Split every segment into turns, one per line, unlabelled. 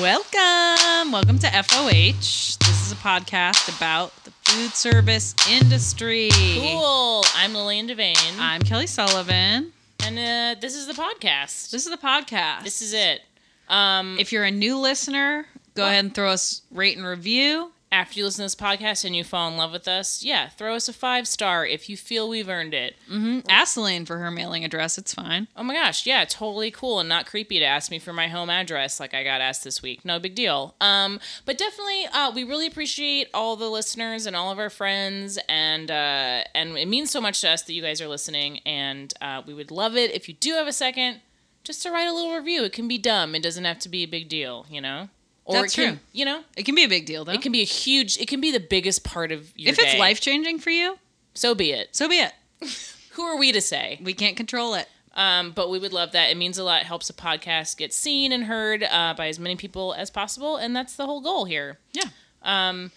Welcome. Welcome to FOH. This is a podcast about the food service industry.
Cool. I'm Lillian Devane.
I'm Kelly Sullivan.
and uh, this is the podcast.
This is the podcast.
This is it. Um,
if you're a new listener, go
What?
ahead and throw us rate and review.
After you listen to this podcast and you fall in love with us, yeah, throw us a five star if you feel we've earned it.
hmm Ask Elaine for her mailing address. It's fine.
Oh my gosh, yeah, totally cool and not creepy to ask me for my home address like I got asked this week. No big deal. Um, but definitely, uh, we really appreciate all the listeners and all of our friends, and uh, and it means so much to us that you guys are listening. And uh, we would love it if you do have a second, just to write a little review. It can be dumb. It doesn't have to be a big deal, you know. Or
That's
can,
true.
You know,
It can be a big deal, though.
it can be a huge. It can be the biggest part of your
if it's life changing for you,
so be it.
so be it.
Who are we to say?
We can't control it.
Um, but we would love that. It means a lot. It helps a podcast get seen and heard uh, by as many people as possible, and that's the whole goal here.
Yeah.
Um,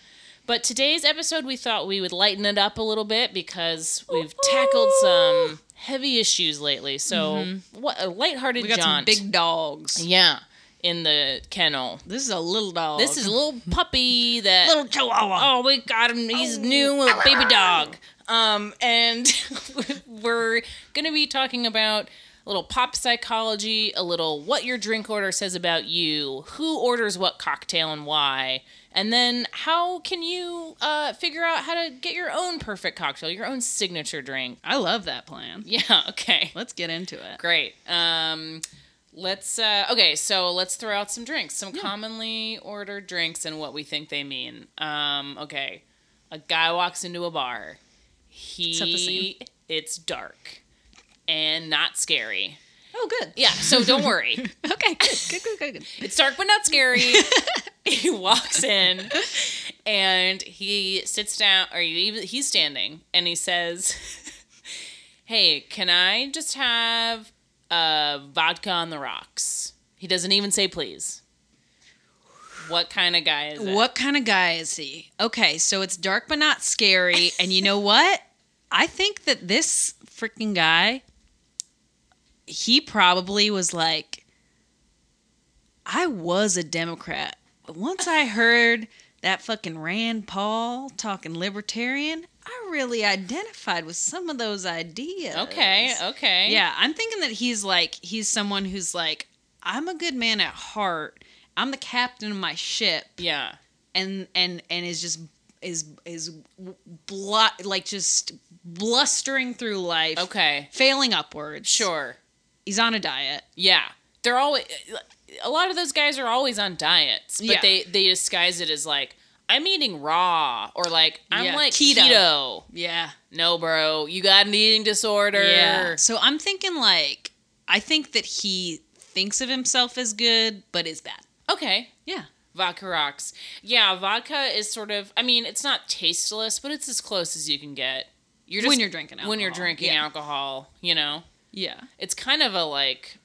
but today's episode, we thought we would lighten it up a little bit because we've tackled some heavy issues lately. So what a lighthearted
Mm-hmm. We got some
jaunt.
big dogs.
yeah in the kennel.
This is a little dog.
This is a little puppy that
little chihuahua.
oh we got him he's new little baby dog um and we're gonna be talking about a little pop psychology a little what your drink order says about you who orders what cocktail and why and then how can you uh, figure out how to get your own perfect cocktail your own signature drink
I love that plan.
yeah okay
Let's get into it.
Great. Um, let's. Uh, okay, so let's throw out some drinks, some commonly ordered drinks, and what we think they mean. Um, okay, a guy walks into a bar.
Set the scene.
He. It's dark and not scary.
Oh, good.
Yeah, so don't worry.
Okay, good, good, good, good, good.
It's dark but not scary. he walks in and he sits down, or he, he's standing, and he says, "Hey, can I just have uh, vodka on the rocks?" He doesn't even say please. What kind of guy is it?
What kind of guy is he? Okay, so it's dark but not scary. And you know what? I think that this freaking guy, he probably was like, I was a Democrat. But once I heard that fucking Rand Paul talking libertarian, I really identified with some of those ideas.
Okay, okay.
Yeah, I'm thinking that he's like he's someone who's like I'm a good man at heart. I'm the captain of my ship,
Yeah.
and and and is just is is blu- like just blustering through life,
Okay.
failing upwards.
Sure.
he's on a diet.
Yeah. They're always a lot of those guys are always on diets, but
Yeah.
they they disguise it as like I'm eating raw or like I'm
Yeah,
like
keto.
keto.
Yeah,
No, bro, you got an eating disorder.
yeah. So I'm thinking like I think that he thinks of himself as good, but is bad.
Okay.
Yeah,
Vodka rocks. Yeah, vodka is sort of I mean, it's not tasteless, but it's as close as you can get. You're
When you're drinking
When you're
alcohol.
drinking
Yeah.
alcohol, you know.
yeah.
It's kind of a like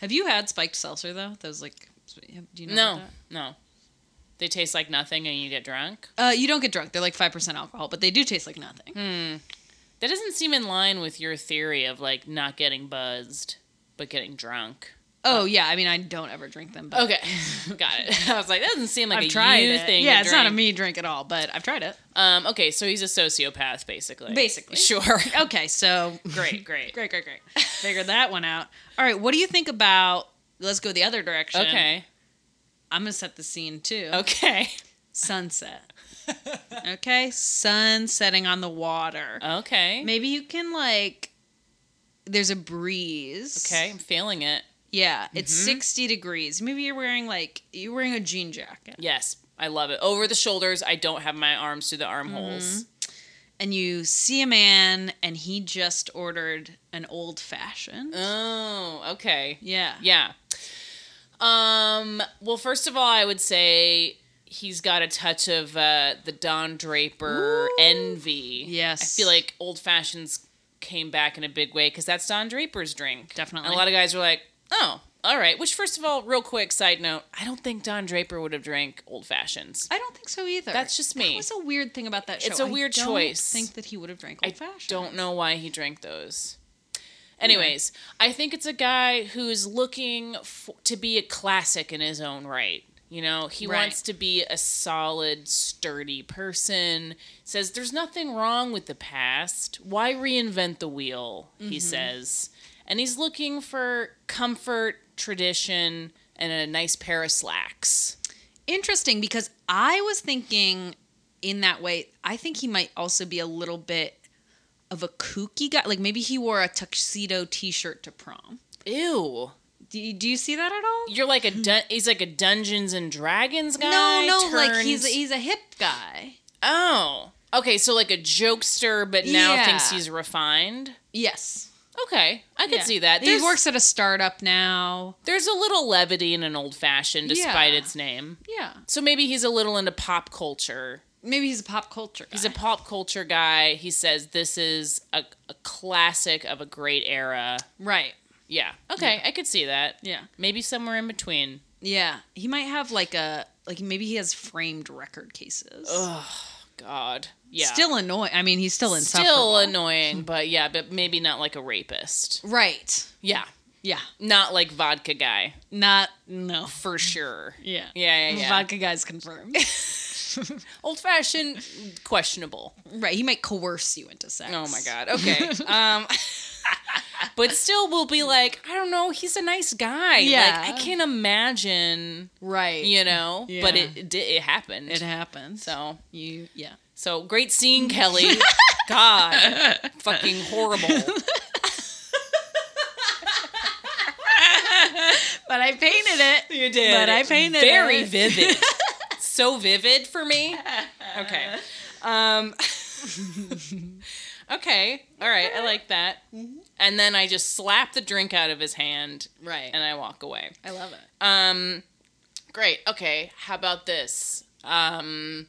Have you had spiked seltzer though? Those like, do you know?
no, no. They taste like nothing and you get drunk.
Uh, you don't get drunk. They're like five percent alcohol, but they do taste like nothing.
Hmm. That doesn't seem in line with your theory of like not getting buzzed, but getting drunk.
Oh yeah, I mean I don't ever drink them. But
Okay, got it. I was like, that doesn't seem like
I've
a
tried
you
it.
thing.
Yeah,
to
it's not a
drink.
me drink at all, but I've tried it.
Um, okay, so he's a sociopath, basically.
Basically.
Sure.
Okay, so
great, great.
great, great, great. Figured that one out. All right, what do you think about? Let's go the other direction.
Okay.
I'm gonna set the scene too.
Okay.
Sunset. okay, sun setting on the water.
Okay.
Maybe you can like. There's a breeze.
Okay, I'm feeling it.
Yeah, it's
Mhm.
60 degrees. Maybe you're wearing like you're wearing a jean jacket.
Yes, I love it. Over the shoulders, I don't have my arms through the armholes.
and you see a man and he just ordered an old fashioned.
Oh, okay.
yeah.
Yeah. Um. Well, first of all, I would say he's got a touch of uh, the Don Draper
Ooh.
envy.
Yes.
I feel like old fashions came back in a big way because that's Don Draper's drink.
Definitely.
And a lot of guys were like, "Oh, all right." Which, first of all, real quick side note, I don't think Don Draper would have drank old fashions.
I don't think so either.
That's just me.
Was a weird thing about that show.
It's a
I
weird
don't
choice.
think that he would have drank
I
old fashioned.
don't know why he drank those. Anyways, I think it's a guy who's looking to be a classic in his own right. You know, he
Right.
wants to be a solid, sturdy person. Says there's nothing wrong with the past. Why reinvent the wheel? He
Mm-hmm.
says. And he's looking for comfort, tradition, and a nice pair of slacks.
Interesting because I was thinking in that way, I think he might also be a little bit of a kooky guy. Like maybe he wore a tuxedo t shirt to prom.
Ew.
Do you, do you see that at all?
You're like a dun- he's like a Dungeons and Dragons guy.
no, no, like he's
turned-
he's a hip guy.
Oh. Okay, so like a jokester, but now
Yeah.
thinks he's refined.
Yes.
Okay, I could
Yeah.
see that.
He works at a startup now.
there's a little levity in an old fashioned, despite
Yeah.
its name.
Yeah.
So maybe he's a little into pop culture.
Maybe he's a pop culture guy.
He's a pop culture guy. He says this is a, a classic of a great era.
right.
Yeah. Okay, I could see that.
Yeah.
Maybe somewhere in between.
Yeah. He might have like a like maybe he has framed record cases.
Oh god. Yeah.
Still annoying. I mean, he's still insufferable.
Still annoying, but yeah, but maybe not like a rapist.
Right.
Yeah.
Yeah.
Not like vodka guy,
Not no.
for sure.
Yeah.
Yeah, yeah, yeah.
Vodka guy's confirmed.
Old fashioned, questionable.
right. He might coerce you into sex.
Oh my god. Okay. um But still we'll be like, I don't know, he's a nice guy.
Yeah.
Like I can't imagine,
Right.
you know, but it it, did- it happened.
It happens.
so
you yeah.
so great scene, Kelly. God. Fucking horrible.
But I painted it.
You did.
But I painted
very
it.
Very vivid. So vivid for me. Okay. Um Okay. All right. I like that. And then I just slap the drink out of his hand
Right.
and I walk away.
I love it.
Um great. Okay. How about this? Um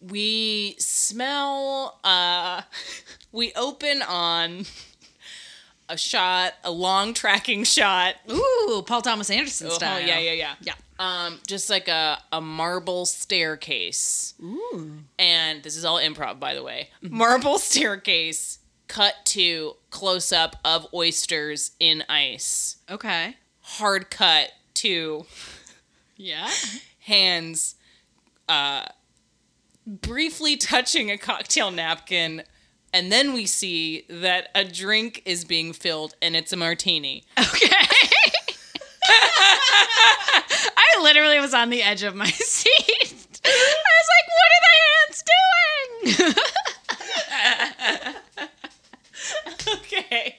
we smell uh we open on a shot, a long tracking shot.
Ooh, Paul Thomas Anderson
Oh,
style.
yeah, yeah, yeah.
Yeah.
Um, just like a, a marble staircase.
Ooh.
And this is all improv, by the way. Marble staircase cut to close up of oysters in ice.
Okay.
Hard cut to
Yeah.
hands uh, briefly touching a cocktail napkin. And then we see that a drink is being filled and it's a martini.
Okay. I literally was on the edge of my seat. I was like, what are the hands doing?
Okay.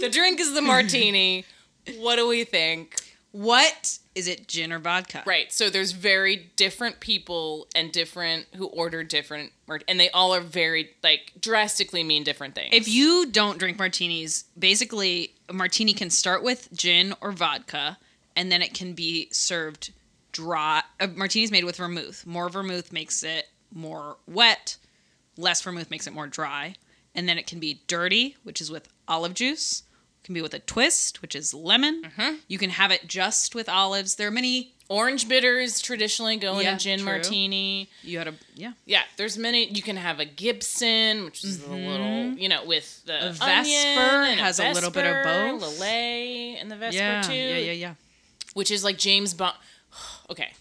The drink is the martini. What do we think?
What is it, gin or vodka?
Right. So there's very different people and different who order different, mart- and they all are very like drastically mean different things.
If you don't drink martinis, basically a martini can start with gin or vodka, and then it can be served dry. A martini's made with vermouth. More vermouth makes it more wet. Less vermouth makes it more dry. And then it can be dirty, which is with olive juice. Can be with a twist, which is lemon.
Mm-hmm.
You can have it just with olives. There are many.
orange bitters traditionally go in
Yeah,
a gin
true.
martini.
You had a yeah.
Yeah, there's many. You can have a Gibson, which is a little, you know, with the
Mm-hmm. A Vesper
and
has a little bit of both.
Lillet and the Vesper
Yeah,
too.
yeah, yeah, yeah.
Which is like James Bond. Okay,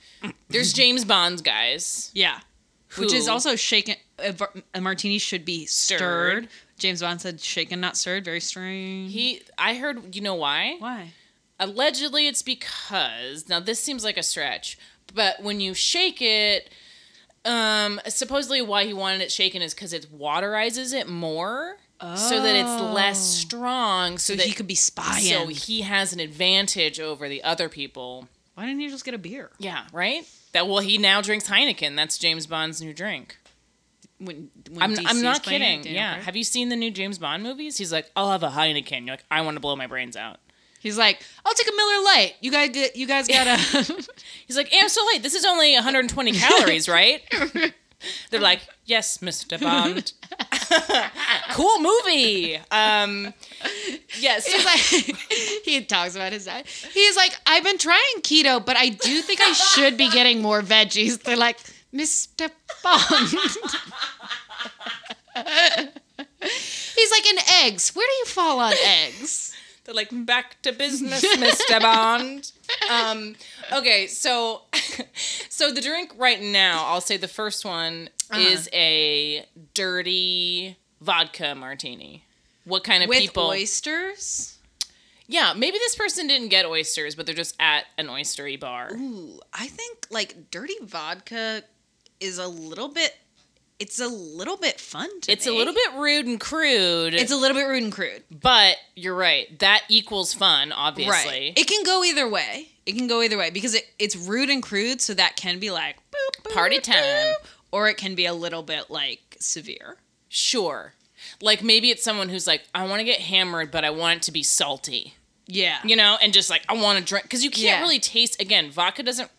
there's James Bond's guys.
Yeah. Which is also shaken. A, a martini should be stirred.
Stirred.
James Bond said shaken, not stirred. Very strange.
He, I heard. You know why?
Why?
Allegedly, it's because now this seems like a stretch, but when you shake it, um, supposedly why he wanted it shaken is because it waterizes it more, so that it's less
Oh.
strong, so,
So
that
he could be spying.
so he has an advantage over the other people.
Why didn't he just get a beer?
Yeah, right. That well, he now drinks Heineken. That's James Bond's new drink.
When, when
I'm, I'm not kidding. Yeah. Have you seen the new James Bond movies? He's like, I'll have a Heineken. You're like, I want to blow my brains out.
He's like, I'll take a Miller Lite. You guys get. You guys gotta.
He's like, hey, I'm so late. This is only 120 calories, right? They're like, yes, Mr. Bond. cool movie. Um, yes.
He's like, he talks about his diet. He's like, I've been trying keto, but I do think I should be getting more veggies. They're like, Mr. Bond. He's like, and eggs. Where do you fall on eggs?
They're like, back to business, Mr. Bond. um, okay, so so the drink right now, I'll say the first one
Uh-huh.
is a dirty vodka martini. What kind of people
With
people?
oysters.
Yeah, maybe this person didn't get oysters, but they're just at an oystery bar.
Ooh, I think like dirty vodka is a little bit. It's a little bit fun to
It's a little bit rude and crude.
It's a little bit rude and crude.
but you're right. That equals fun, obviously.
Right. It can go either way. It can go either way because it, it's rude and crude, so that can be like boop, boop,
Party
boop,
time.
or it can be a little bit like severe.
Sure. Like maybe it's someone who's like, I want to get hammered, but I want it to be salty.
Yeah.
you know, and just like I want to drink because you can't
Yeah.
really taste. Again, vodka doesn't.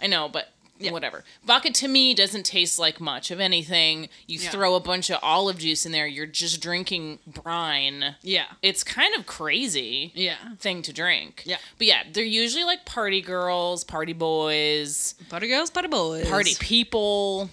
I know, but
Yeah.
whatever. Vodka to me doesn't taste like much of anything. You
Yeah.
throw a bunch of olive juice in there, you're just drinking brine.
Yeah.
It's kind of crazy
Yeah.
thing to drink.
Yeah.
but yeah, they're usually like party girls, party boys,
party girls, party boys.
party people,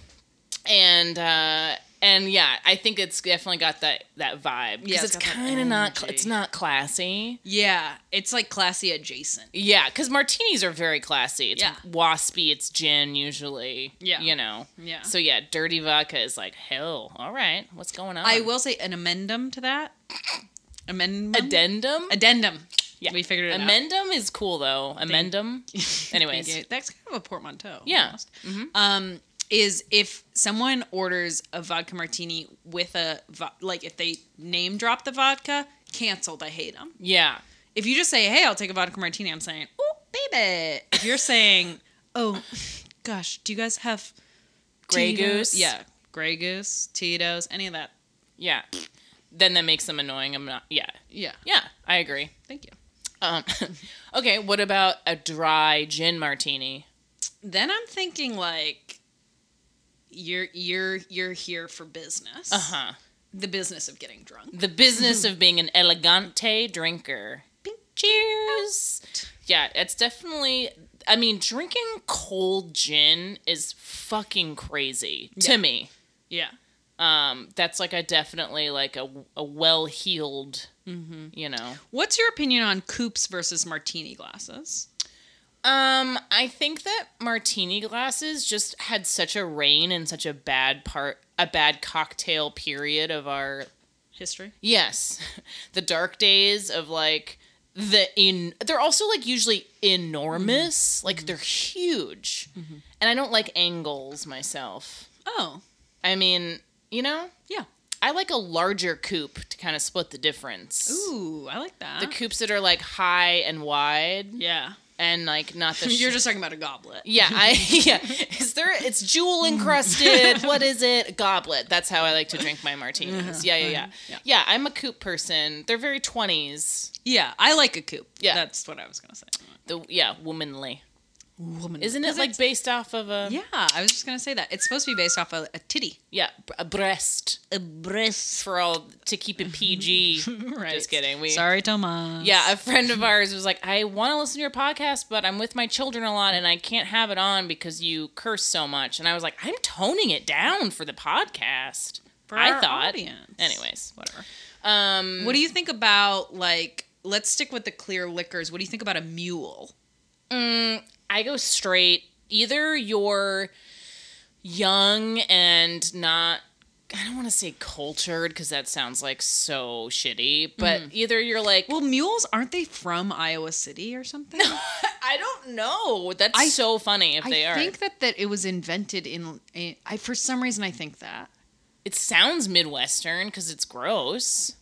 and uh and yeah, I think it's definitely got that that vibe because
Yeah, it's
it's, kind of not cl- it's not classy.
Yeah. It's like classy adjacent.
Yeah, because martinis are very classy. It's
Yeah.
waspy. It's gin usually.
Yeah.
you know.
Yeah.
So yeah, dirty vodka is like hell. All right, what's going on?
I will say an amendum to that. Amendum.
addendum.
Addendum.
Yeah.
We figured it out.
Amendum is cool though. Amendum. Anyways.
That's kind of a portmanteau.
Yeah. Mm-hmm.
Um, is if someone orders a vodka martini with a like if they name drop the vodka, canceled. I hate them.
Yeah.
If you just say, "Hey, I'll take a vodka martini," I'm saying, "Oh, baby." If you're saying, "Oh, gosh, do you guys have
Grey
Tito's?"
Goose?
Yeah, Grey Goose, Tito's, any of that.
Yeah. Then that makes them annoying. I'm not. Yeah.
Yeah,
Yeah. I agree.
thank you.
Um. okay. What about a dry gin martini?
Then I'm thinking like you're you're you're here for business.
Uh huh.
The business of getting drunk.
The business of being an elegante drinker. Cheers. Yeah, it's definitely. I mean, drinking cold gin is fucking crazy to
Yeah.
me.
Yeah.
Um, that's like a definitely like a, a well heeled,
Mm-hmm.
you know.
What's your opinion on coupes versus martini glasses?
Um, I think that martini glasses just had such a reign and such a bad part, a bad cocktail period of our
History.
Yes. The dark days of like the in they're also like usually enormous.
Mm-hmm.
Like they're huge. And I don't like angles myself.
Oh,
I mean, you know,
yeah.
I like a larger coupe to kind of split the difference.
Ooh, I like that.
The coupes that are like high and wide
yeah.
And like not the
You're
sh-
just talking about a goblet.
Yeah, I yeah. Is there it's jewel encrusted. what is it? Goblet. That's how I like to drink my martinis. Mm-hmm. Yeah, yeah, yeah. Mm-hmm.
Yeah.
Yeah, I'm a coupe person. They're very 20s.
Yeah, I like a coupe.
Yeah.
That's what I was gonna say.
The yeah, womanly.
Woman.
Isn't it like based off of a
Yeah, I was just gonna say that. It's supposed to be based off a, a titty.
yeah, a breast
A breast.
for all to keep it PG.
right.
Just kidding. We
Sorry, Thomas.
Yeah, a friend of ours was like, "I want to listen to your podcast, but I'm with my children a lot and I can't have it on because you curse so much." And I was like, "I'm toning it down for the podcast."
For
I
our
thought.
audience.
Anyways,
whatever.
um
What do you think about like? Let's stick with the clear liquors. What do you think about a mule?
Mm, I go straight. Either you're young and not. I don't want to say cultured because that sounds like so shitty. But mm-hmm. either you're like,
Well, mules aren't they from Iowa City or something?
I don't know. That's
I-
so funny if they are.
I think that that it was invented in. in I for some reason I think that.
it sounds midwestern because it's gross.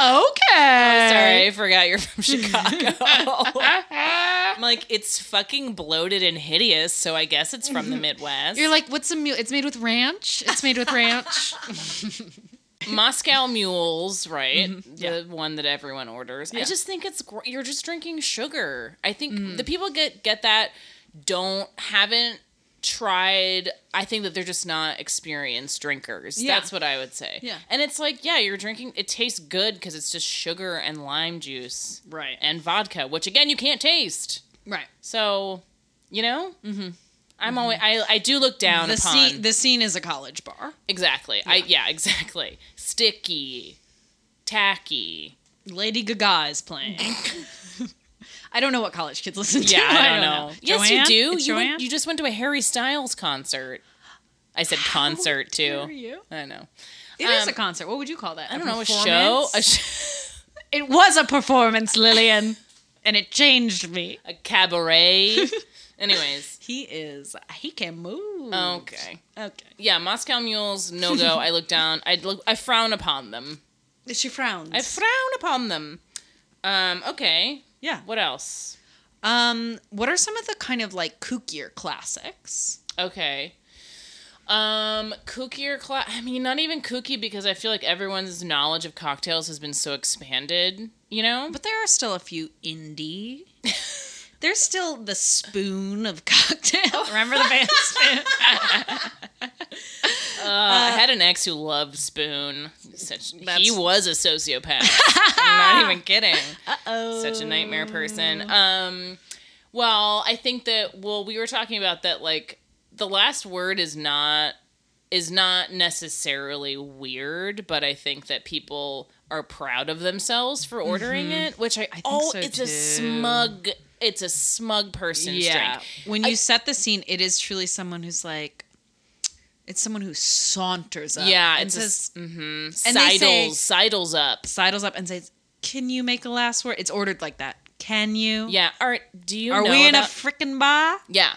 Okay.
Sorry, I forgot you're from Chicago. I'm like, it's fucking bloated and hideous, so I guess it's from the Midwest.
You're like, what's a mule? It's made with ranch. It's made with ranch.
Moscow mules, right?
Mm-hmm.
The one that everyone orders. I just think it's gr- you're just drinking sugar. I think
Mm.
the people get get that don't haven't tried. I think that they're just not experienced drinkers.
Yeah.
That's what I would say.
Yeah.
and it's like yeah, you're drinking. It tastes good because it's just sugar and lime juice
right.
and vodka, which again you can't taste.
Right.
So, you know, mm-hmm. I'm always I I do look down
The
upon
scene. The scene is a college bar.
exactly. I yeah exactly sticky, tacky.
Lady Gaga is playing. I don't know what college kids listen to.
Yeah, I don't know. Yes,
Joanne?
you do.
It's
you,
Joanne?
went, you just went to a Harry Styles concert. I said concert too.
you?
I know.
It is
Um,
a concert. What would you call that?
I don't know a show. A, sh-
It was a performance, Lillian, and it changed me.
a cabaret. Anyways,
He is. He can move.
okay.
Okay.
Yeah, Moscow mules no go. I look down. I look. I frown upon them.
She frowns.
I frown upon them. Um. Okay.
Yeah.
What else?
Um. What are some of the kind of like kookier classics?
Okay. Um, kooky or cla- I mean, not even kooky because I feel like everyone's knowledge of cocktails has been so expanded. You know.
But there are still a few indie. There's still the spoon of cocktail. Remember the band spoon?
Uh, I had an ex who loved Spoon. Such he was a sociopath. I'm not even kidding.
Uh oh.
Such a nightmare person. Um, well, I think that well, we were talking about that. Like the last word is not is not necessarily weird, but I think that people are proud of themselves for ordering it, which I,
think
oh,
so,
it's a smug. It's a smug person's
Yeah.
drink.
When you
I-
set the scene, it is truly someone who's like, it's someone who saunters up.
Yeah,
and
it's a
says,
mm-hmm.
and they say-
sidles, sidles up.
sidles up and says, "Can you make a last word?" It's ordered like that. Can you?
Yeah. All right. Do you
Are
know
we in a
about,
freaking bar?
Yeah.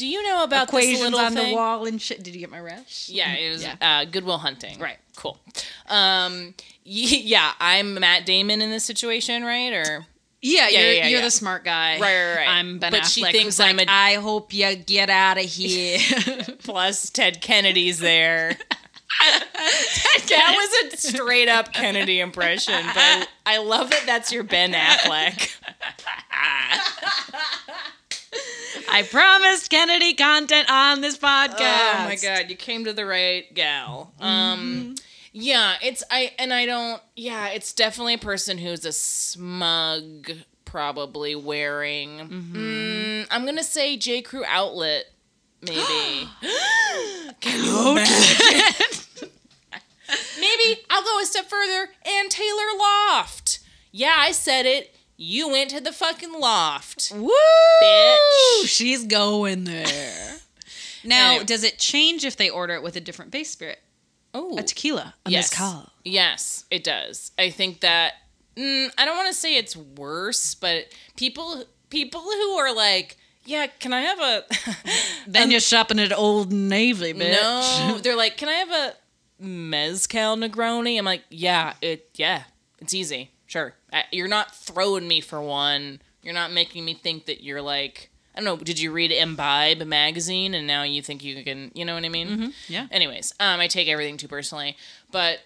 Do you know about
Equations
this little
on
thing?
the wall and shit. Did you get my rest?
Yeah, it was
Yeah.
Uh, Goodwill Hunting.
Right.
Cool. Um, yeah, I'm Matt Damon in this situation, right? Or
Yeah,
Yeah,
you're,
yeah,
you're
yeah.
the smart guy.
Right, right, right.
I'm Ben
But
Affleck.
she thinks I'm
like,
a-
I hope you get out of here.
plus Ted Kennedy's there. that was a straight up Kennedy impression, but I, I love that that's your Ben Affleck.
I promised Kennedy content on this podcast.
Oh my god, you came to the right gal. Um yeah, it's I and I don't yeah, it's definitely a person who's a smug probably wearing mm, I'm going to say J Crew outlet maybe. Can you imagine? maybe I'll go a step further and Taylor Loft. Yeah, I said it. You went to the fucking loft.
Woo!
Bitch.
She's going there. Now,
Anyway.
does it change if they order it with a different base spirit?
Oh.
A tequila, a
yes.
mezcal.
Yes, it does. I think that mm, I don't want to say it's worse, but people people who are like, yeah, can I have a
Then you're shopping at Old Navy, bitch.
no? They're like, can I have a mezcal Negroni? I'm like, yeah, it yeah, it's easy, sure. You're not throwing me for one. You're not making me think that you're like. I don't know. Did you read Imbibe magazine and now you think you can? You know what I mean?
Yeah.
Anyways, um, I take everything too personally, but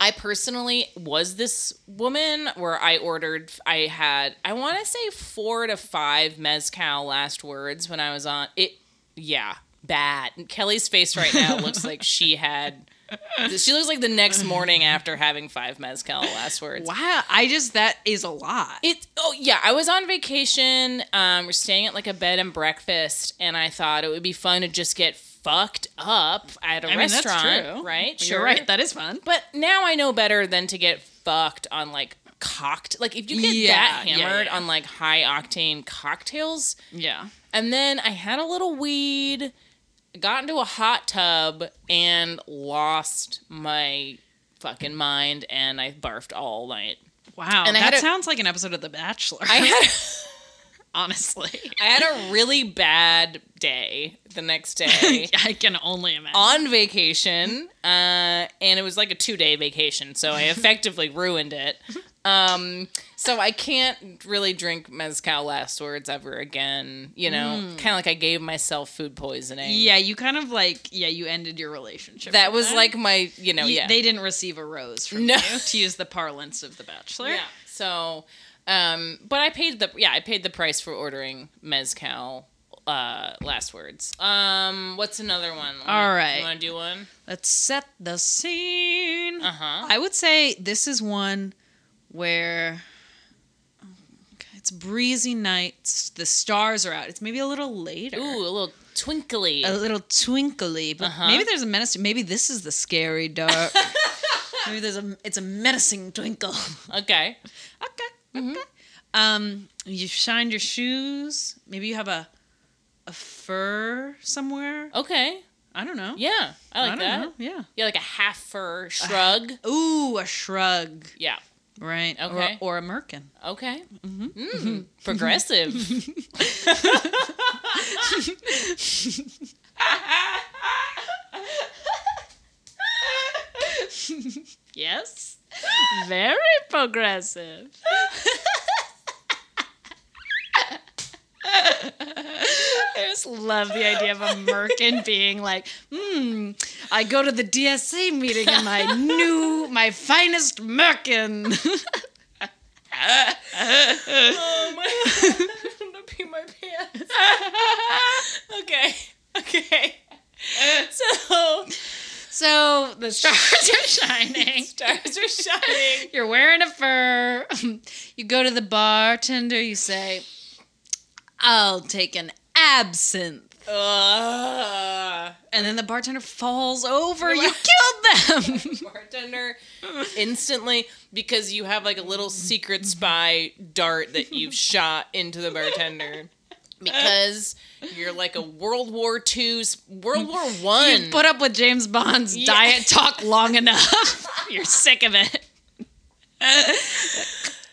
I personally was this woman where I ordered. I had I want to say four to five mezcal last words when I was on it. Yeah, bad. Kelly's face right now looks like she had. She looks like the next morning after having five mezcal last words.
Wow, I just that is a lot.
It oh yeah, I was on vacation. Um, we're staying at like a bed and breakfast, and I thought it would be fun to just get fucked up at a
I mean, that's
restaurant,
true.
right?
You're right. That is fun.
But now I know better than to get fucked on like cocked. Like if you get
Yeah,
that
yeah,
hammered
yeah.
on like high octane cocktails,
Yeah.
and then I had a little weed, got into a hot tub, and lost my fucking mind, and I barfed all night.
Wow.
And
that
a-
sounds like an episode of The Bachelor.
I had.
honestly.
I had a really bad day the next day
I can only imagine.
on vacation, uh, and it was like a two day vacation, so I effectively ruined it. Um, so I can't really drink mezcal last words ever again. You know, kind of like I gave myself food poisoning.
yeah, you kind of like yeah, you ended your relationship.
that was
them.
like my, you know,
You-
yeah,
They didn't receive a rose from
No.
you, to use the parlance of The Bachelor.
yeah. So, um, but I paid the yeah, I paid the price for ordering mezcal. Uh, last words. Um, what's another one?
All right.
you want to do one?
Let's set the scene.
Uh huh.
I would say this is one where it's breezy nights. The stars are out. It's maybe a little later.
Ooh, a little twinkly.
a little twinkly, but
Uh-huh.
maybe there's a menace. Maybe this is the scary dark. maybe there's a. It's a menacing twinkle.
Okay.
okay.
Mm-hmm.
Okay. Um, you've shined your shoes. Maybe you have a a fur somewhere.
Okay.
I don't know.
Yeah, I like
don't
that.
know. Yeah.
Yeah, like a half fur shrug.
Ooh, a shrug.
yeah.
Right.
Okay.
Or, or a merkin.
Okay.
Mm-hmm.
Mm, progressive.
Yes. Very progressive. I just love the idea of a merkin being like, hmm, I go to the DSA meeting in my new, my finest merkin.
oh my! I'm gonna pee my pants. okay. Okay. So
so the stars are shining.
stars are shining.
You're wearing a fur. You go to the bartender, you say, I'll take an absinthe.
Ugh.
And then the bartender falls over. You killed them.
bartender instantly because you have like a little secret spy dart that you've shot into the bartender because you're like a World War II's World War One.
You put up with James Bond's
Yeah.
diet talk long enough. You're sick of it.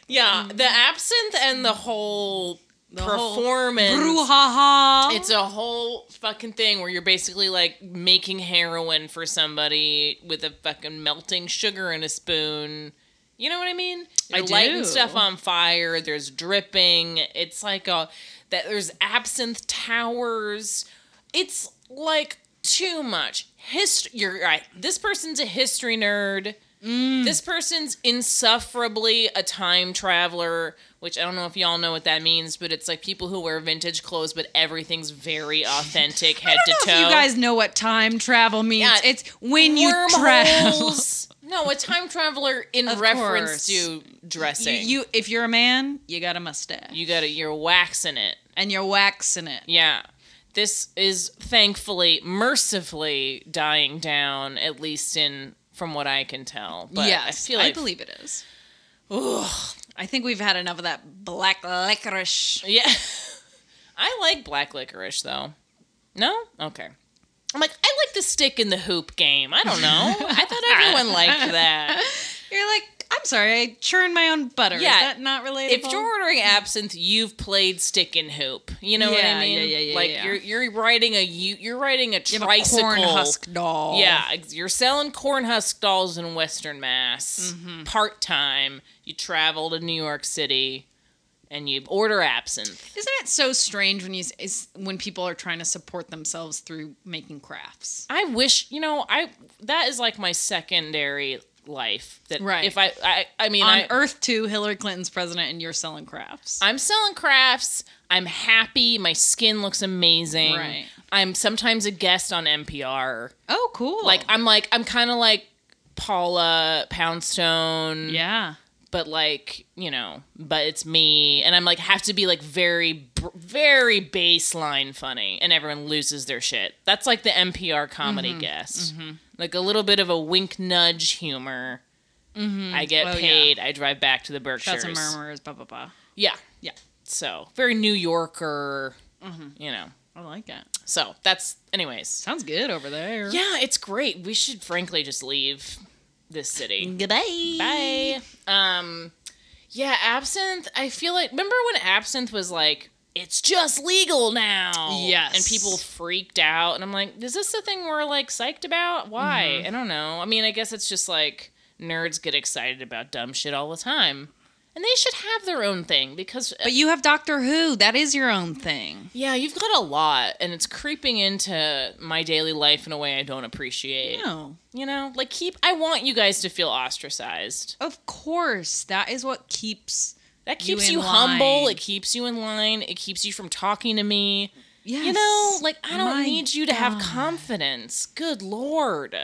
yeah, the absinthe and the whole
whole
performance.
Brouhaha.
It's a whole fucking thing where you're basically like making heroin for somebody with a fucking melting sugar in a spoon. You know what I mean?
I
You're lighting
do.
stuff on fire. There's dripping. It's like a that. There's absinthe towers. It's like too much. History. You're right. This person's a history nerd. Mm. This person's insufferably a time traveler, which I don't know if y'all know what that means, but it's like people who wear vintage clothes, but everything's very authentic, head to toe.
if you guys know what time travel means.
Yeah,
it's when you travel.
No, a time traveler in
Of
reference
course.
to dressing.
you, if you're a man, you got a mustache,
you gotta, you're waxing it.
and you're waxing it.
Yeah. This is thankfully, mercifully dying down, at least in from what I can tell. But
yes,
I feel like
believe it is.
Ugh.
I think we've had enough of that black licorice.
Yeah. I like black licorice though. No? Okay. I'm like, I like the stick in the hoop game. I don't know. I thought everyone liked that.
You're like, I'm sorry, I churn my own butter.
Yeah.
Is that not relatable?
If you're ordering absinthe, you've played stick and hoop. You know what I mean?
yeah, yeah, yeah,
Like
yeah.
you're you're riding a you you're riding a
you have a
tricycle.
corn husk doll.
Yeah, you're selling corn husk dolls in Western Mass
Mm-hmm.
part time. You travel to New York City, and you order absinthe.
Isn't it so strange when you is, when people are trying to support themselves through making crafts?
I wish you know I that is like my secondary life. That
Right.
if I I I mean
On
I,
Earth 2, Hillary Clinton's president and you're selling crafts.
I'm selling crafts. I'm happy. My skin looks amazing.
Right.
I'm sometimes a guest on NPR.
oh, cool.
Like I'm like I'm kind of like Paula Poundstone.
yeah.
But like you know, but it's me, and I'm like have to be like very very baseline funny, and everyone loses their shit. That's like the NPR comedy
Mm-hmm.
guest. Like a little bit of a wink nudge humor. I get
Oh, yeah.
paid. I drive back to the Berkshires.
Shouts and murmurs, blah, blah, blah.
Yeah.
Yeah.
So very New Yorker,
Mm-hmm.
you know.
I like it.
So that's, anyways.
Sounds good over there.
Yeah, it's great. We should frankly just leave this city.
Goodbye.
Bye. Um, yeah, absinthe. I feel like remember when absinthe was like. It's just legal now.
Yes.
And people freaked out. And I'm like, is this the thing we're like psyched about? Why?
Mm-hmm.
I don't know. I mean, I guess it's just like nerds get excited about dumb shit all the time. And they should have their own thing because
But you have Doctor Who. That is your own thing.
Yeah, you've got a lot, and it's creeping into my daily life in a way I don't appreciate.
No.
You know, like keep. I want you guys to feel ostracized.
Of course. That is what keeps.
That keeps
in
you, humble.
line.
It keeps you in line. It keeps you from talking to me.
Yes.
You know, like I oh don't
My
need you to have confidence. Good lord,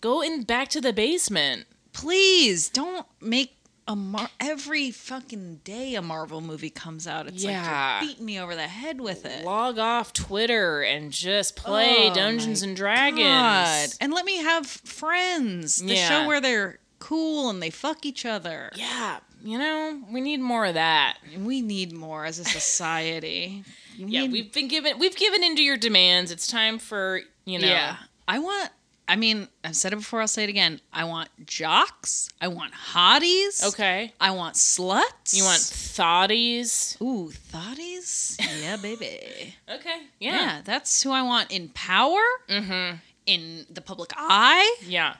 go in back to the basement.
Please don't make a Mar- every fucking day a Marvel movie comes out. It's
Yeah.
like you're beating me over the head with it.
Log off Twitter and just play
Oh,
Dungeons and Dragons.
God. And let me have friends. The
Yeah.
show where they're cool and they fuck each other.
Yeah, you know, we need more of that.
We need more as a society. We
Yeah,
need-
we've been given we've given into your demands. It's time for you know.
Yeah. I want I mean, I've said it before, I'll say it again. I want jocks. I want hotties.
Okay.
I want sluts.
You want thoughties?
Ooh, thotties? Yeah, baby.
Okay.
yeah.
Yeah.
that's who I want in power,
Mm-hmm.
in the public eye,
Yeah.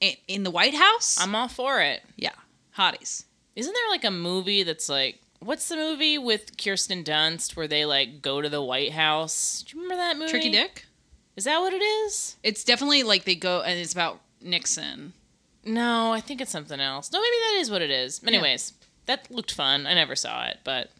in, in the White House.
I'm all for it.
yeah, hotties.
Isn't there like a movie that's like what's the movie with Kirsten Dunst where they like go to the White House? Do you remember that movie?
Tricky Dick?
Is that what it is?
It's definitely like they go and it's about Nixon.
No, I think it's something else. No, maybe that is what it is. Anyways, that looked fun. I never saw it, but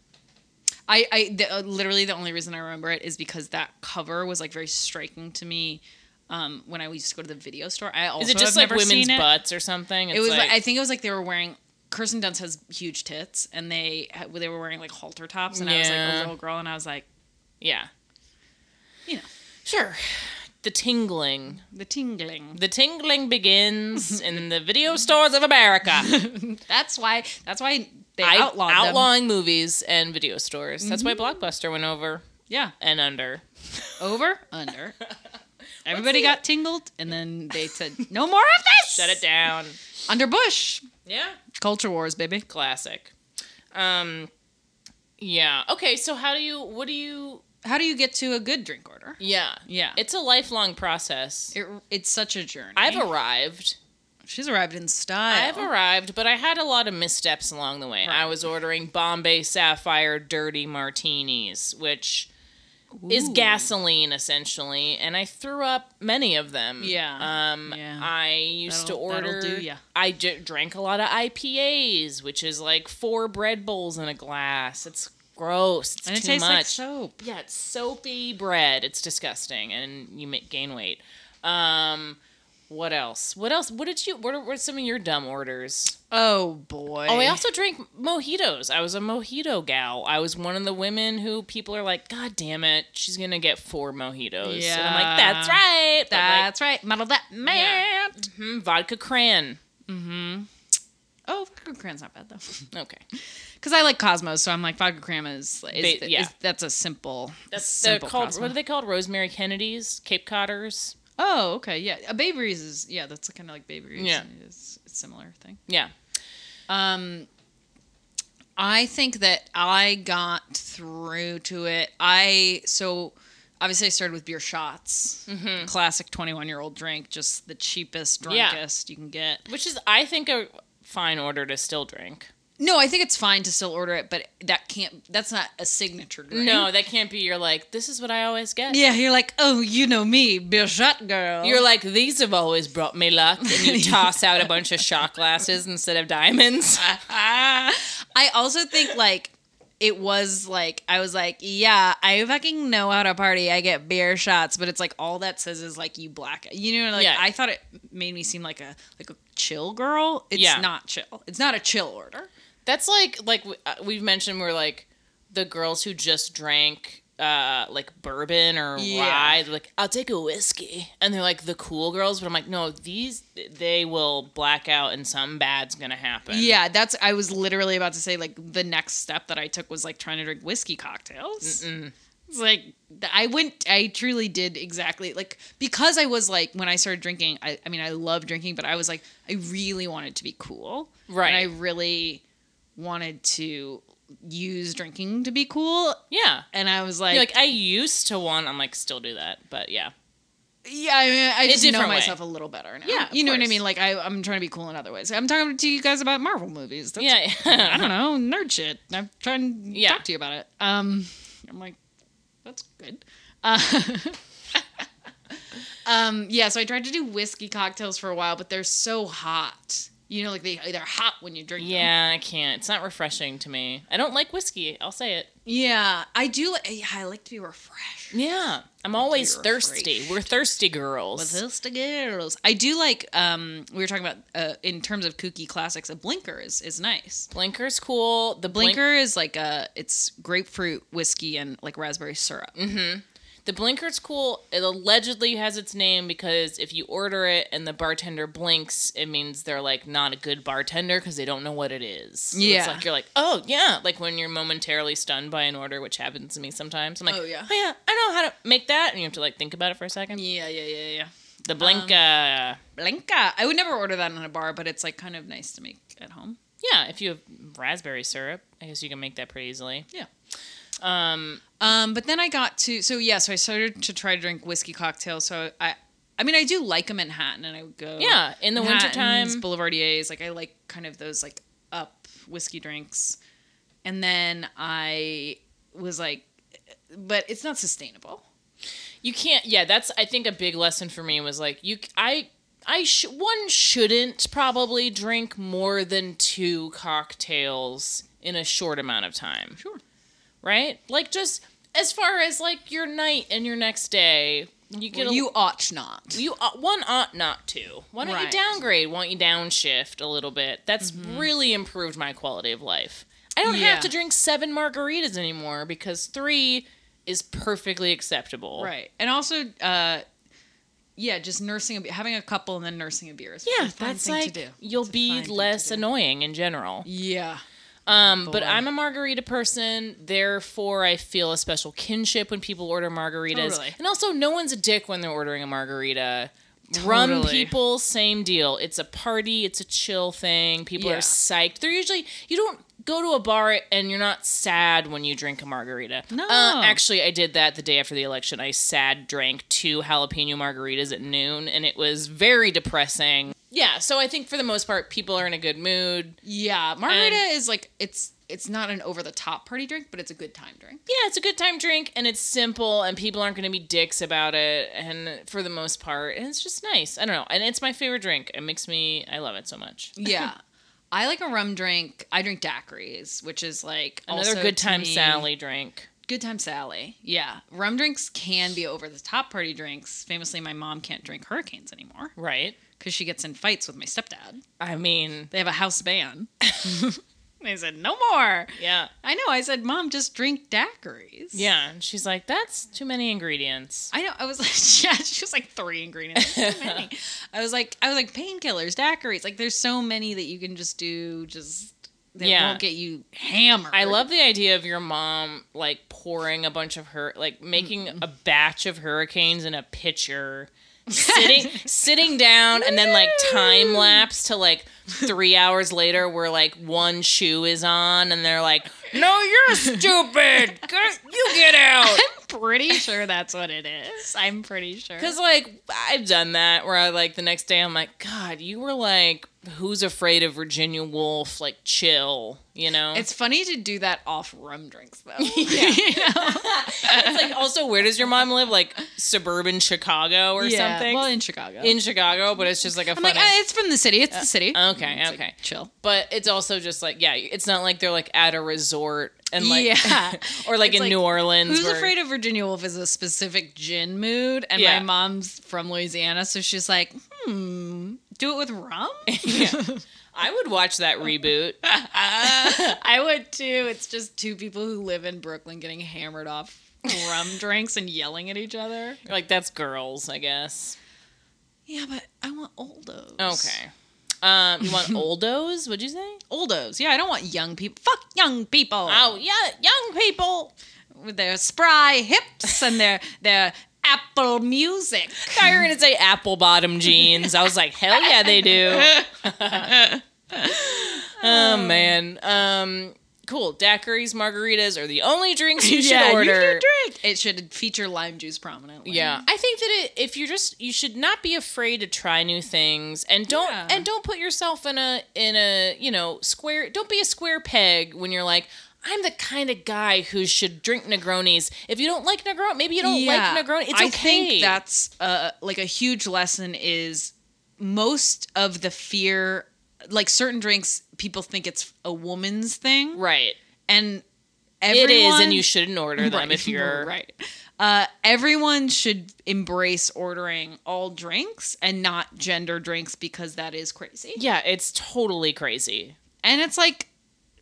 I, I the, uh, literally the only reason I remember it is because that cover was like very striking to me. Um, when I used to go to the video store, I also
is it just like women's butts or something?
It was like, I think it was like they were wearing. Kirsten Dunst has huge tits, and they they were wearing like halter tops, and I was like
Yeah.
a little girl, and I was like,
yeah,
you know,
sure. The tingling.
the tingling.
The tingling begins in the video stores of America.
That's why. That's why they
I-
outlawed them. Mm-hmm.
outlawing movies and video stores. That's why Blockbuster went over
Yeah,
and under.
over, under. Everybody got tingled, and then they said, "No more of this."
Shut it down.
Under Bush,
Yeah.
culture wars, baby.
Classic. Um yeah. Okay, so how do you what do you
How do you get to a good drink order?
Yeah.
Yeah,
It's a lifelong process.
it, it's such a journey.
I've arrived.
She's arrived in style.
I've arrived, but I had a lot of missteps along the way. I was ordering Bombay Sapphire dirty martinis, which is gasoline essentially, and I threw up many of them.
Yeah,
Um
yeah.
I used
That'll-
to
that'll
order
do ya.
I j- drank a lot of IPAs, which is like four bread bowls in a glass. It's gross. It's
and it
too
tastes
much.
like soap.
Yeah, it's soapy bread. It's disgusting, and you gain weight. Um, what else? What else? What did you? What are, what are some of your dumb orders?
Oh boy.
Oh, I also drank mojitos. I was a mojito gal. I was one of the women who people are like, God damn it, she's gonna get four mojitos. And I'm like, that's right. But, like,
That's right. Muddle that man.
mhm, vodka cran. Hmm.
Oh, vodka cran's not bad though.
Okay,
Because I like Cosmos, so I'm like vodka cran is, is,
Ba- yeah.
is- that's a simple.
that's
simple
called.
Cosmo.
What are they called? Rosemary Kennedy's, Cape Codders.
Oh, okay, yeah. A Babe Ruth is yeah, that's kind of like Babe Ruth.
Yeah.
it's a similar thing.
Yeah.
Um, I think that I got through to it. I so obviously I started with beer shots, classic 21 year old drink, just the cheapest,
Mm-hmm. Yeah.
drunkest you can get.
Which is, I think, a fine order to still drink.
No, I think it's fine to still order it, but that can't. That's not a signature drink.
No, that can't be. You're like, this is what I always get.
Yeah, you're like, oh, you know me, beer shot girl.
You're like, these have always brought me luck, and you toss out a bunch of shot glasses instead of diamonds.
I also think like it was like I was like, yeah, I fucking know how to party. I get beer shots, but it's like all that says is like you black. You know, like
Yeah.
I thought it made me seem like a like a chill girl. It's
Yeah.
not chill. It's not a chill order.
That's like, like uh, we've mentioned, we're like the girls who just drank. Uh, like bourbon or
Yeah.
rye, they're like, I'll take a whiskey, and they're like the cool girls. But I'm like, no, these they will black out, and something bad's gonna happen.
Yeah, that's. I was literally about to say like the next step that I took was like trying to drink whiskey cocktails. It's like I went. I truly did exactly like because I was like when I started drinking. I, I mean, I love drinking, but I was like I really wanted to be cool,
Right.
And I really wanted to use drinking to be cool.
yeah.
And I was like,
You're like I used to want. I'm like, still do that, but yeah.
yeah, I, mean, I just know
different way.
myself a little better now.
Yeah,
you know what I mean. Like I, I'm trying to be cool in other ways. I'm talking to you guys about Marvel movies. That's
Yeah.
I don't know, nerd shit. I'm trying to
Yeah.
talk to you about it. Um, I'm like, that's good. Uh, um, yeah, so I tried to do whiskey cocktails for a while, but they're so hot. You know, like they they're hot when you drink them.
Yeah, I can't. It's not refreshing to me. I don't like whiskey. I'll say it.
Yeah, I do. Like, yeah, I like to be refreshed.
Yeah, I'm always thirsty. We're thirsty girls.
Those the girls, I do like. Um, we were talking about uh, in terms of kooky classics. A blinker is is nice.
Blinker's cool. The blink-
Blinker is like a it's grapefruit whiskey and like raspberry syrup.
The Blinker's cool. It allegedly has its name because if you order it and the bartender blinks, it means they're like not a good bartender because they don't know what it is. So
Yeah.
It's like you're like, oh yeah, like when you're momentarily stunned by an order, which happens to me sometimes. I'm like,
Oh, yeah.
oh yeah, I know how to make that, and you have to like think about it for a second.
Yeah, yeah, yeah, yeah.
The Blinka.
Um, Blanca. I would never order that in a bar, but it's like kind of nice to make at home.
yeah, if you have raspberry syrup, I guess you can make that pretty easily.
Yeah.
Um,
Um, but then I got to so yeah, so I started to try to drink whiskey cocktails. So I, I mean, I do like a Manhattan, and I would go
yeah, in the wintertime.
Boulevardiers. Like I like kind of those like up whiskey drinks, and then I was like, but it's not sustainable.
You can't. Yeah, that's. I think a big lesson for me was like you. I. I sh- one shouldn't probably drink more than two cocktails in a short amount of time,
Sure.
Right? Like just as far as like your night and your next day, you get a,
you ought not.
you uh, one ought not to. Why don't
Right.
you downgrade? Why don't you downshift a little bit? That's really improved my quality of life. I don't
Mm-hmm. Yeah.
have to drink seven margaritas anymore because three is perfectly acceptable.
Right. And also, uh, yeah, just nursing a having a couple and then nursing a beer is
Yeah, that's
thing
like
to do.
you'll
It's
be
fine thing to
less annoying in general.
Yeah.
Um, but I'm a margarita person, therefore I feel a special kinship when people order margaritas.
Totally.
And also, no one's a dick when they're ordering a margarita. Rum people, same deal. It's a party, it's a chill thing. People
Yeah.
are psyched. They're usually you don't go to a bar and you're not sad when you drink a margarita.
No.
Uh, actually, I did that the day after the election. I sad drank two jalapeno margaritas at noon, and it was very depressing. Yeah, so I think for the most part, people are in a good mood.
Yeah. Margarita
And-
is like it's it's not an over the top party drink, but it's a good time drink.
yeah, it's a good time drink and it's simple and people aren't going to be dicks about it and for the most part and it's just nice. I don't know. And it's my favorite drink. It makes me I love it so much.
Yeah. I like a rum drink. I drink daiquiris, which is like
Another good time
me-
Sally drink.
Good time Sally. Yeah. Rum drinks can be over the top party drinks. Famously, my mom can't drink hurricanes anymore
Right?
because she gets in fights with my stepdad.
I mean,
They have a house ban. they said, no more.
yeah.
I know. I said, Mom, just drink daiquiris.
Yeah, and she's like that's too many ingredients.
I know. I was like, yeah, she was like three ingredients. Too many. I was like, I was like painkillers, daiquiris. Like, there's so many that you can just do. Just that
Yeah.
won't get you hammered.
I love the idea of your mom like pouring a bunch of her like making a batch of hurricanes in a pitcher. sitting sitting down and then like time lapse to like three hours later where like one shoe is on and they're like no you're stupid you get out
I'm pretty sure that's what it is. I'm pretty sure.
because like i've done that where i like the next day i'm like god you were like who's afraid of virginia woolf like chill you know
it's funny to do that off rum drinks, though. Yeah.
it's like also where does your mom live like suburban chicago or
yeah.
something
Well, in Chicago.
in chicago but it's just like a
I'm
funny
like, "Ah, it's from the city. It's the city.
okay
It's
okay
like, chill.
But it's also just like, yeah, it's not like they're like at a resort and like,
Yeah.
or like
It's
in
like,
New Orleans.
Who's
where-
Afraid of Virginia Woolf is a specific gin mood, and
Yeah.
my mom's from Louisiana, so she's like, hmm, do it with rum?
Yeah. I would watch that reboot.
I would too. It's just two people who live in Brooklyn getting hammered off rum drinks and yelling at each other.
Like that's girls, I guess.
Yeah, but I want oldos.
Okay. Um, you want oldos? What'd you say?
Oldos. Yeah, I don't want young people. Fuck young people.
Oh yeah, young people.
With their spry hips and their their Apple Music.
I heard it say apple bottom jeans. I was like, hell yeah, they do. oh man. Um, cool. Daiquiris, margaritas are the only drinks you should
yeah,
order.
You should drink. It should feature lime juice prominently.
Yeah, I think that it, if you're just you should not be afraid to try new things and don't
Yeah.
and don't put yourself in a in a you know square. Don't be a square peg when you're like. I'm the kind of guy who should drink Negronis. If you don't like Negroni, maybe you don't like Negroni. It's
I
okay.
think that's uh, like a huge lesson is most of the fear like certain drinks people think it's a woman's thing
right.
and
It
everyone,
is, and you shouldn't order them
Right,
if you're
right uh, everyone should embrace ordering all drinks and not gender drinks because that is crazy
Yeah, it's totally crazy.
and it's like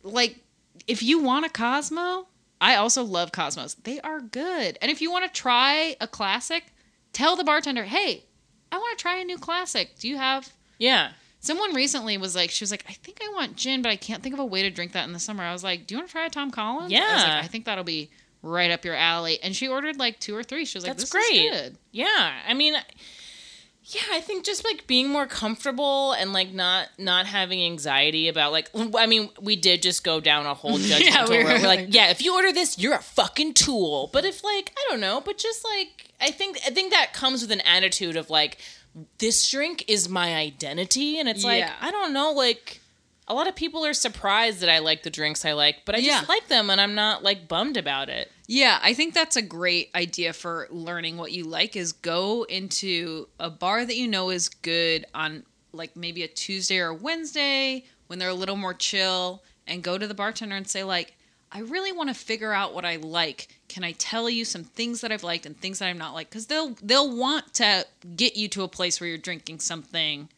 like if you want a cosmo I also love Cosmos. They are good. And if you want to try a classic, tell the bartender, "Hey, I want to try a new classic. Do you have
Yeah.
Someone recently was like, she was like, I think I want gin, but I can't think of a way to drink that in the summer. I was like, Do you want to try a Tom Collins? I
Yeah.
like, I think that'll be right up your alley. And she ordered like two or three. She was like,
That's
This
great.
is good.
Yeah, I mean, yeah, I think just like being more comfortable and like not not having anxiety about like I mean, we did just go down a whole judgmental
Yeah, we
road.
were
like- yeah, if you order this, you're a fucking tool. But if like I don't know, but just like I think I think that comes with an attitude of like this drink is my identity, and it's like
Yeah.
I don't know, like. A lot of people are surprised that I like the drinks I like, but I just like them and I'm not like bummed about it.
Yeah, I think that's a great idea for learning what you like is go into a bar that you know is good on like maybe a Tuesday or a Wednesday when they're a little more chill and go to the bartender and say like I really want to figure out what I like. Can I tell you some things that I've liked and things that I'm not like cuz they'll they'll want to get you to a place where you're drinking something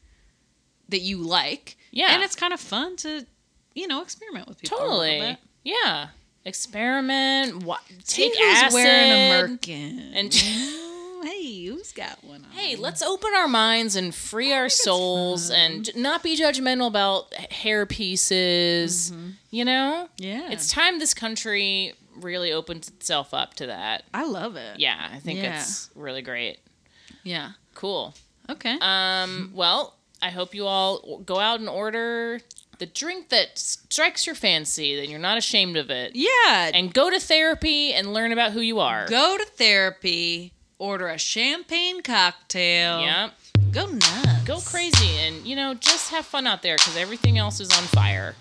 that you like.
Yeah.
And it's kind of fun to you know experiment with people
Totally. Yeah. Experiment. What take acid.
wearing a merkin.
And-
hey, who's got one on?
Hey, let's open our minds and free our souls and not be judgmental about hair pieces. You know?
yeah,
It's time this country really opens itself up to that.
I love it.
Yeah, I think
Yeah.
it's really great.
yeah.
Cool.
Okay.
Um, well, I hope you all go out and order the drink that strikes your fancy, that you're not ashamed of it.
yeah,
And go to therapy and learn about who you are.
go to therapy. Order a champagne cocktail.
Yep.
Go nuts.
Go crazy and, you know, just have fun out there because everything else is on fire.